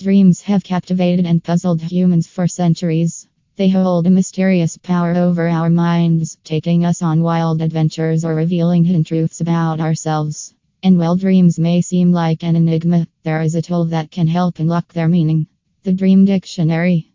Dreams have captivated and puzzled humans for centuries. They hold a mysterious power over our minds, taking us on wild adventures or revealing hidden truths about ourselves. And while dreams may seem like an enigma, there is a tool that can help unlock their meaning the Dream Dictionary.